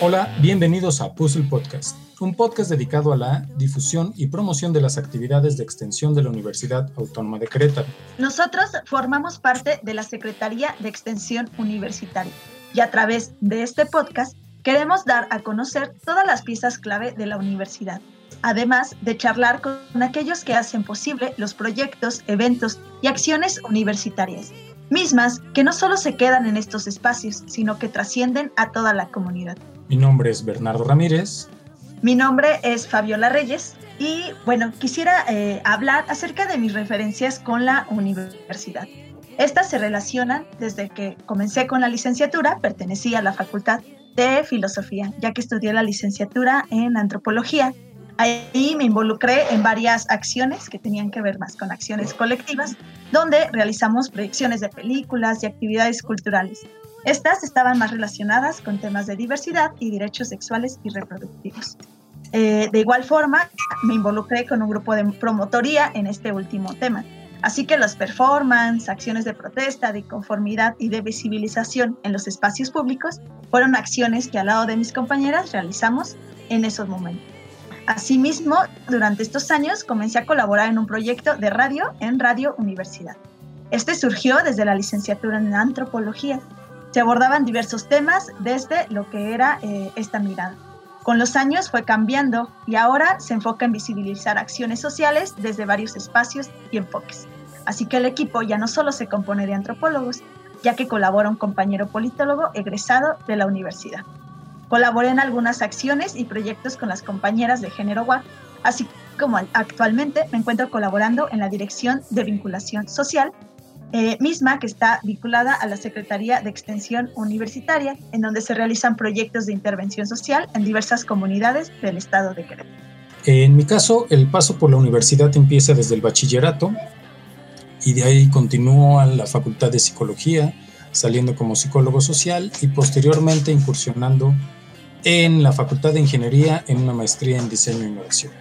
Hola, bienvenidos a Puzzle Podcast, un podcast dedicado a la difusión y promoción de las actividades de extensión de la Universidad Autónoma de Querétaro. Nosotros formamos parte de la Secretaría de Extensión Universitaria y a través de este podcast queremos dar a conocer todas las piezas clave de la universidad, además de charlar con aquellos que hacen posible los proyectos, eventos y acciones universitarias, mismas que no solo se quedan en estos espacios, sino que trascienden a toda la comunidad. Mi nombre es Bernardo Ramírez. Mi nombre es Fabiola Reyes y bueno, quisiera eh, hablar acerca de mis referencias con la universidad. Estas se relacionan desde que comencé con la licenciatura, pertenecía a la Facultad de Filosofía, ya que estudié la licenciatura en Antropología. Ahí me involucré en varias acciones que tenían que ver más con acciones colectivas, donde realizamos proyecciones de películas y actividades culturales. Estas estaban más relacionadas con temas de diversidad y derechos sexuales y reproductivos. Eh, de igual forma, me involucré con un grupo de promotoría en este último tema. Así que las performances, acciones de protesta, de conformidad y de visibilización en los espacios públicos fueron acciones que al lado de mis compañeras realizamos en esos momentos. Asimismo, durante estos años comencé a colaborar en un proyecto de radio en Radio Universidad. Este surgió desde la licenciatura en antropología se abordaban diversos temas desde lo que era eh, esta mirada. Con los años fue cambiando y ahora se enfoca en visibilizar acciones sociales desde varios espacios y enfoques. Así que el equipo ya no solo se compone de antropólogos, ya que colabora un compañero politólogo egresado de la universidad. Colaboré en algunas acciones y proyectos con las compañeras de género WAC, así como actualmente me encuentro colaborando en la Dirección de Vinculación Social eh, misma que está vinculada a la Secretaría de Extensión Universitaria, en donde se realizan proyectos de intervención social en diversas comunidades del estado de Querétaro. En mi caso, el paso por la universidad empieza desde el bachillerato y de ahí continúo a la Facultad de Psicología, saliendo como psicólogo social y posteriormente incursionando en la Facultad de Ingeniería en una maestría en diseño e innovación.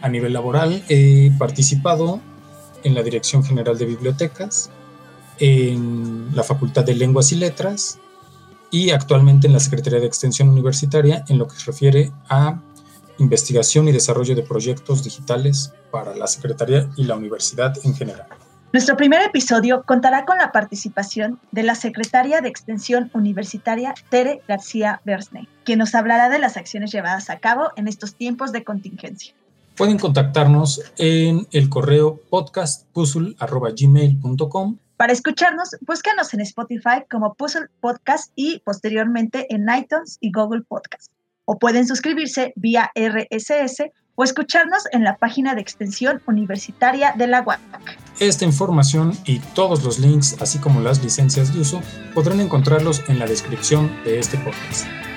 A nivel laboral he participado en la Dirección General de Bibliotecas, en la Facultad de Lenguas y Letras y actualmente en la Secretaría de Extensión Universitaria en lo que se refiere a investigación y desarrollo de proyectos digitales para la Secretaría y la universidad en general. Nuestro primer episodio contará con la participación de la secretaria de Extensión Universitaria, Tere García Bersney, quien nos hablará de las acciones llevadas a cabo en estos tiempos de contingencia. Pueden contactarnos en el correo podcastpuzzle.gmail.com. Para escucharnos, búscanos en Spotify como Puzzle Podcast y posteriormente en iTunes y Google Podcast. O pueden suscribirse vía RSS o escucharnos en la página de extensión universitaria de la UAC. Esta información y todos los links, así como las licencias de uso, podrán encontrarlos en la descripción de este podcast.